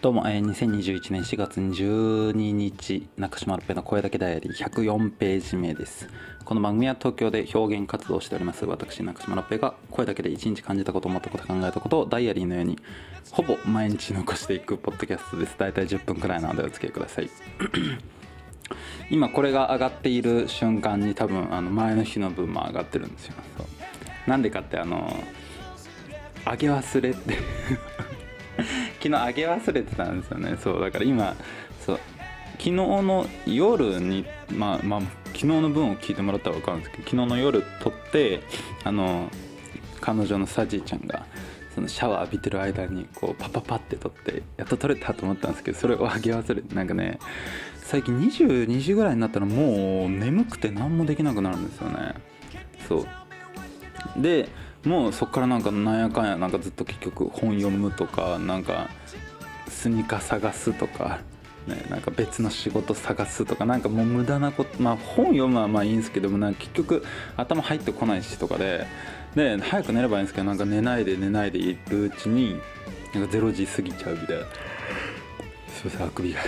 どうも、えー、2021年4月12日中島ロペの声だけダイアリー104ページ目です。この番組は東京で表現活動しております私中島ロペが声だけで一日感じたこと思ったこと考えたことをダイアリーのようにほぼ毎日残していくポッドキャストです。大体10分くらいなのでお付き合いください。今これが上がっている瞬間に多分あの前の日の分も上がってるんですよ。なんでかってあの上げ忘れって昨日上げ忘れてたんですよね。そうだから今そう昨日の夜にまあまあ昨日の分を聞いてもらったら分かるんですけど昨日の夜撮ってあの彼女のサジーちゃんがそのシャワー浴びてる間にこうパパパって撮ってやっと撮れたと思ったんですけどそれを上げ忘れてなんかね最近22時ぐらいになったらもう眠くて何もできなくなるんですよね。そう。でもうそっからなんかなんやかんやなんかずっと結局本読むとかなんかスニーカー探すとか、ね、なんか別の仕事探すとかなんかもう無駄なことまあ本読むはまあいいんですけどもなんか結局頭入ってこないしとかでで早く寝ればいいんですけどなんか寝ないで寝ないでいるうちになんか0時過ぎちゃうみたいな。すいませんあくびが。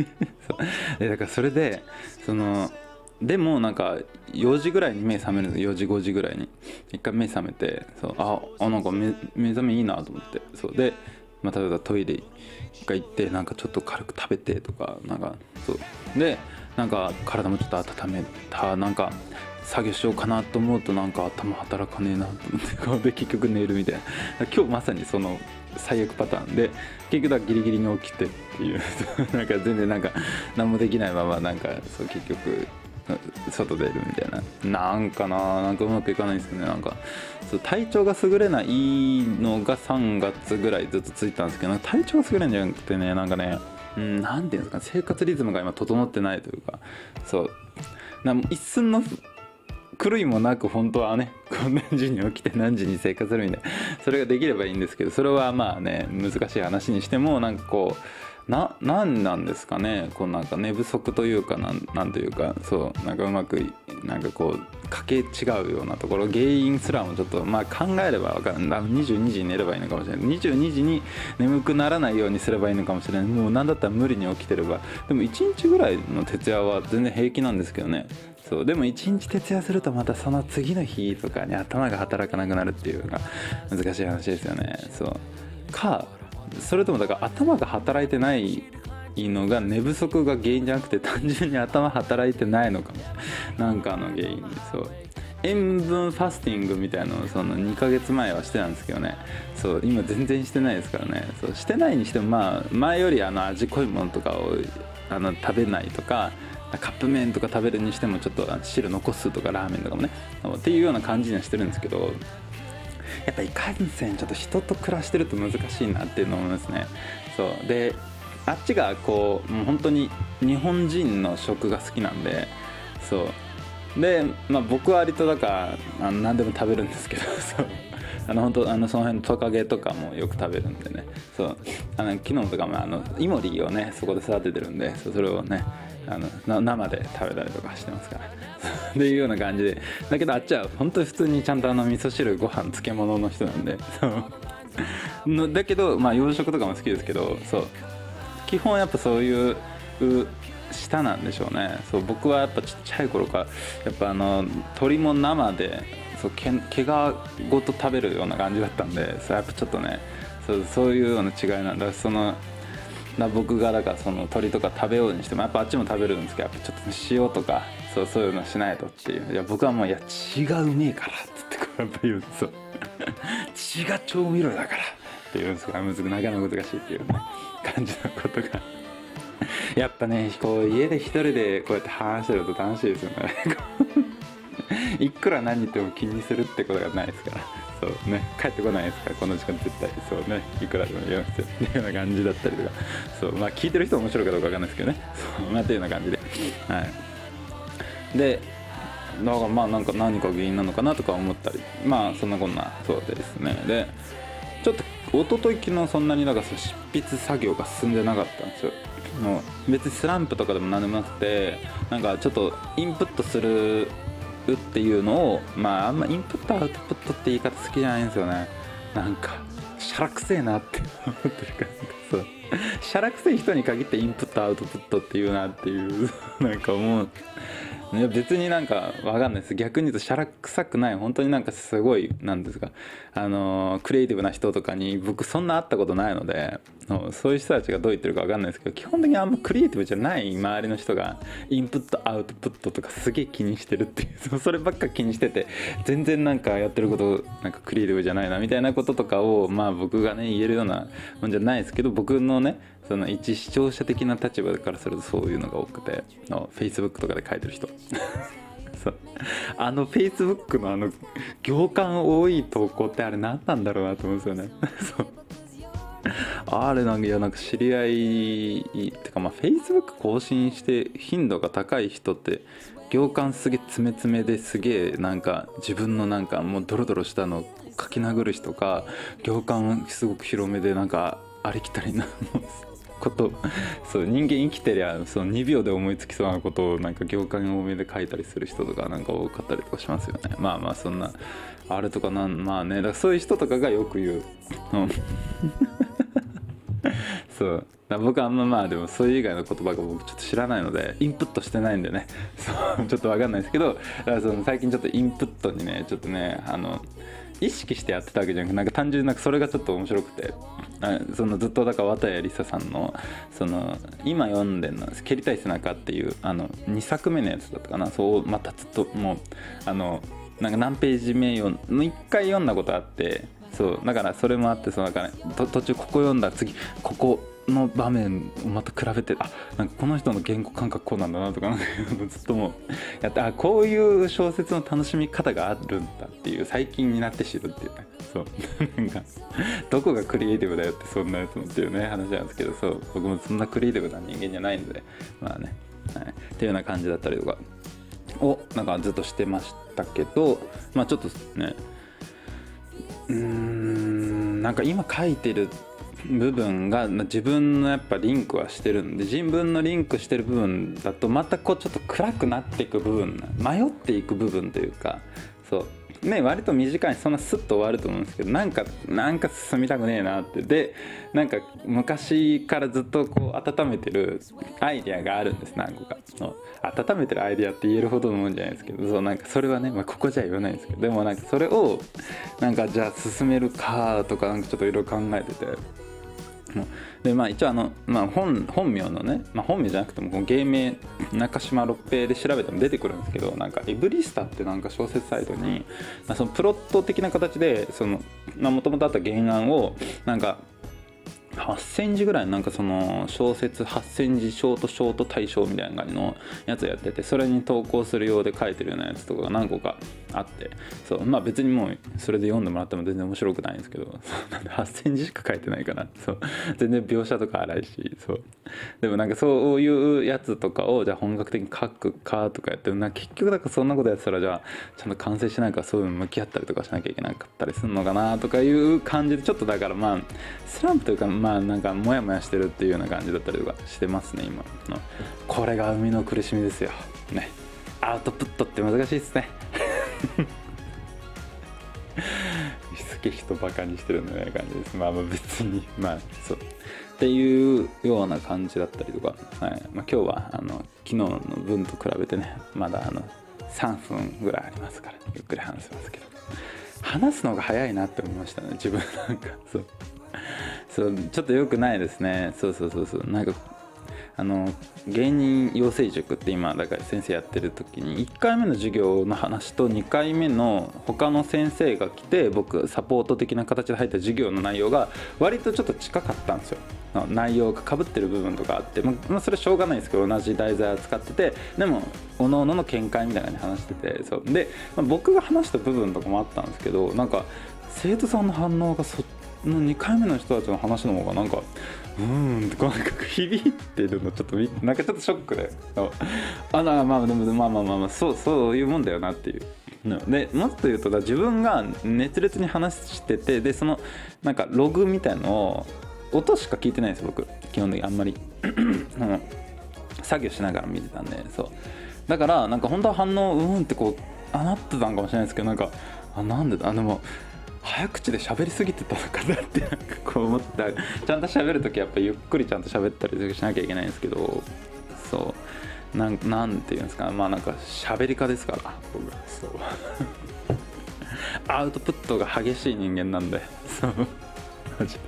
だからそれでそのでもなんか4時ぐらいに目覚めるんです4時5時ぐらいに。一回目覚めてそうああなんか目目覚めいいなと思って。そうで、まあ、例えばトイレ一回行ってなんかちょっと軽く食べてとかなんかそう。でなんか体もちょっと温めたなんか作業しようかなと思うとなんか頭働かねえなと思って で結局寝るみたいな。今日まさにその最悪パターンで結局はギリギリに起きてっていう。なんか全然なんか何もできないままなんかそう結局外出るみたいな。なんかななんかうまくいかないんですね。なんかそう体調が優れないのが3月ぐらいずっとついたんですけど体調が優れないんじゃなくてねなんかね何ていうんですか生活リズムが今整ってないというかそう。な一寸の狂いもなく本当はねこんな時に起きて何時に生活するみたいな。それができればいいんですけどそれはまあね難しい話にしてもなんかこうな何なんですかね。こうなんか寝不足というかなんなんというかそうなんかうまくなんかこうかけ違うようなところ。原因すらもちょっとまあ考えれば分かる。22時に寝ればいいのかもしれない。22時に眠くならないようにすればいいのかもしれない。もう何だったら無理に起きてれば。でも1日ぐらいの徹夜は全然平気なんですけどね。そう。でも1日徹夜するとまたその次の日とかに頭が働かなくなるっていうのが難しい話ですよね。そう。かそれともだから頭が働いてないのが寝不足が原因じゃなくて単純に頭働いてないのかも。なんかの原因。でそう。塩分ファスティングみたいのをその2ヶ月前はしてたんですけどね。そう。今全然してないですからね。そう。してないにしてもまあ前よりあの味濃いものとかをあの食べないとかカップ麺とか食べるにしてもちょっと汁残すとかラーメンとかもね。っていうような感じにはしてるんですけどやっぱいかんせんちょっと人と暮らしてると難しいなっていうのを思いますね。そう。であっちがこうもう本当に日本人の食が好きなんでそう。で、まあ、僕は割とだから何でも食べるんですけど そう。あの本当あのその辺のトカゲとかもよく食べるんでね。そう。あの昨日とかもあのイモリをねそこで育ててるんでそれをねあの生で食べたりとかしてますから。っていうような感じで。だけどあっちは本当に普通にちゃんとあの味噌汁ご飯漬物の人なんで。そう。のだけどまあ洋食とかも好きですけどそう。基本やっぱそういう舌なんでしょうね。そう僕はやっぱちっちゃい頃からやっぱあの鶏も生でそう毛毛がごと食べるような感じだったんでそうやっぱちょっとねそうそういうような違いなんだ。そのな僕がだからその鶏とか食べようにしてもやっぱあっちも食べるんですけどやっぱちょっと塩とかそうそういうのしないとっていう。いや僕はもういや血がうめえからっつってこうやっぱ言うんですよ。血が調味料だからって言うんですがなかなか難しいっていうね感じのことが。やっぱねこう家で一人でこうやって話してると楽しいですよね。いくら何言っても気にするってことがないですから。そうね帰ってこないですからこの時間絶対。そうねいくらでも言いますよっていうような感じだったりとか。そうまあ聞いてる人面白いかどうかわかんないですけどね。そうまあっていうような感じで。はい。でだからまあなんか何か原因なのかなとか思ったり。まあそんなこんなそうですね。でちょっと一昨日昨日そんなになんか執筆作業が進んでなかったんですよ。もう別にスランプとかでも何でもなくてなんかちょっとインプットするっていうのをまああんまインプットアウトプットって言い方好きじゃないんですよね。なんかしゃらくせえなって思ってるからそうしゃらくせえ人に限ってインプットアウトプットっていうなっていうなんかもう。いや別になんかわかんないです。逆に言うとしゃらくさくない。本当になんかすごいなんですか。あのクリエイティブな人とかに僕そんな会ったことないのでそういう人たちがどう言ってるかわかんないですけど基本的にあんまクリエイティブじゃない周りの人がインプットアウトプットとかすげえ気にしてるっていう そればっか気にしてて全然なんかやってることなんかクリエイティブじゃないなみたいなこととかをまあ僕がね言えるようなもんじゃないですけど僕のねその一視聴者的な立場からするとそういうのが多くての Facebook とかで書いてる人。そう。あの Facebook のあの行間多い投稿ってあれ何なんだろうなと思うんですよね。そう。あれなんかいやなんか知り合いってかまあ Facebook 更新して頻度が高い人って行間すげえ詰め詰めですげえなんか自分のなんかもうドロドロしたの書き殴る人か行間すごく広めでなんかありきたりなことそう人間生きてりゃその2秒で思いつきそうなことをなんか行間多めで書いたりする人とかなんか多かったりとかしますよね。まあまあそんなあれとかなんまあねだかそういう人とかがよく言う、そう。僕あんままあでもそれ以外の言葉が僕ちょっと知らないのでインプットしてないんでね。そう。ちょっと分かんないですけどだからその最近ちょっとインプットにねちょっとねあの意識してやってたわけじゃなくなんか単純になんかそれがちょっと面白くて。そのずっとだから綿谷りささんのその今読んでるの「蹴りたい背中」っていうあの2作目のやつだったかな。そうまたずっともうあのなんか何ページ目読ん1回読んだことあってそうだからそれもあってそのなんか、ね、途中ここ読んだ次ここの場面をまた比べてあなんかこの人の言語感覚こうなんだなとか ずっともう。やってあこういう小説の楽しみ方があるんだっていう最近になって知るっていうね。そう。なんかどこがクリエイティブだよってそんなやつもっていうね話なんですけどそう。僕もそんなクリエイティブな人間じゃないのでまあね、はい、っていうような感じだったりとかをなんかずっとしてましたけどまあちょっとねうんなんか今書いてる部分が自分のやっぱリンクはしてるんで自分のリンクしてる部分だとまたこうちょっと暗くなっていく部分迷っていく部分というかそう。ね割と短いそんなスッと終わると思うんですけどなんかなんか進みたくねえなって。でなんか昔からずっとこう温めてるアイディアがあるんです何個か。の温めてるアイディアって言えるほどのもんじゃないですけどそうなんかそれはね、まあ、ここじゃ言わないんですけどでもなんかそれをなんかじゃあ進めるかとかなんかちょっといろいろ考えてて。でまあ一応あの、まあ本、本名のね、まあ、本名じゃなくても芸名中島六平で調べても出てくるんですけどなんかエブリスタってなんか小説サイトに、まあ、そのプロット的な形でもともとあった原案をなんか8センチぐらいなんかその小説8センチショートショート大賞みたいな感じのやつやっててそれに投稿するようで書いてるようなやつとかが何個かあって。そうまあ別にもうそれで読んでもらっても全然面白くないんですけど。なんで8センチしか書いてないかなそう。全然描写とか荒いし。そう。でもなんかそういうやつとかをじゃあ本格的に書くかとかやってな結局だからそんなことやってたらじゃあちゃんと完成しないからそういうの向き合ったりとかしなきゃいけなかったりするのかなとかいう感じでちょっとだからまあスランプというかまあなんかモヤモヤしてるっていうような感じだったりとかしてますね今。のこれが生みの苦しみですよ。ね。アウトプットって難しいですね。すげえ人バカにしてるみたいな感じです。まあまあ別にまあそう。っていうような感じだったりとか、はい。まあ、今日はあの昨日の分と比べてねまだあの3分ぐらいありますから。ゆっくり話せますけど。話すのが早いなって思いましたね自分なんか。そうそうちょっと良くないですね。そうそうそうそう。なんかあの芸人養成塾って今だから先生やってる時に1回目の授業の話と2回目の他の先生が来て僕サポート的な形で入った授業の内容が割とちょっと近かったんですよ。内容がかぶってる部分とかあって、ま、それはしょうがないですけど同じ題材扱っててでもおのおのの見解みたいなに話しててそう。で、ま、僕が話した部分とかもあったんですけどなんか生徒さんの反応がそっの2回目の人たちの話の方がなんかうーんってこうなんか響いてるのちょっとなんかちょっとショックで。あなまあでもまあまあまあまあそうそういうもんだよなっていう。でもっと言うと自分が熱烈に話しててでそのなんかログみたいのを音しか聞いてないんです僕。基本的にあんまり。作業しながら見てたんでそう。だからなんか本当は反応うんってこうあなってたんかもしれないですけどなんかあなんでだ？でも早口で喋りすぎてたのかなってなんかこう思った。ちゃんと喋る時やっぱゆっくりちゃんと喋ったりしなきゃいけないんですけどそう。なんなんていうんですか。まあなんか喋り家ですから僕そう。アウトプットが激しい人間なんで。そう。マジで。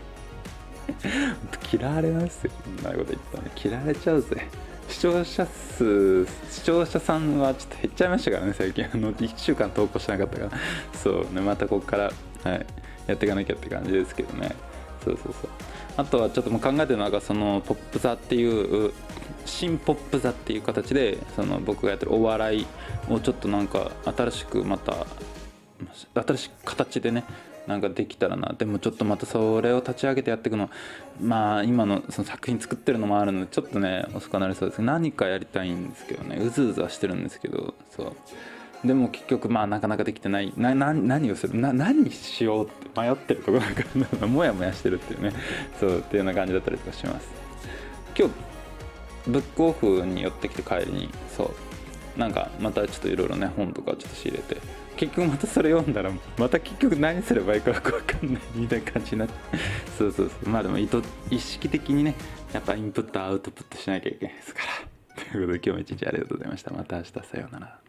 嫌われますよ。こんなこと言ったら。ね嫌われちゃうぜ。視聴者数視聴者さんはちょっと減っちゃいましたからね最近。あの1週間投稿しなかったから。そうねまたここから、はい、やっていかなきゃって感じですけどね。そうそうそう。あとはちょっともう考えてるのがそのポップ座っていう新ポップ座っていう形でその僕がやってるお笑いをちょっとなんか新しくまた新しい形でねなんかできたらな。でもちょっとまたそれを立ち上げてやっていくの。まあ今のその作品作ってるのもあるのでちょっとね遅くなりそうです。何かやりたいんですけどね。うずうずはしてるんですけど。そう。でも結局まあなかなかできてない。なな何をする？な何しようって迷ってるところなんかもやもやしてるっていうね。そうっていうような感じだったりとかします。今日ブックオフに寄ってきて帰りにそう。なんかまたちょっといろいろね本とかちょっと仕入れて。結局またそれ読んだらまた結局何すればいいか分かんないみたいな感じになってそうそうそう。まあでも意図意識的にねやっぱインプットアウトプットしなきゃいけないですから。ということで今日も一日ありがとうございました。また明日。さようなら。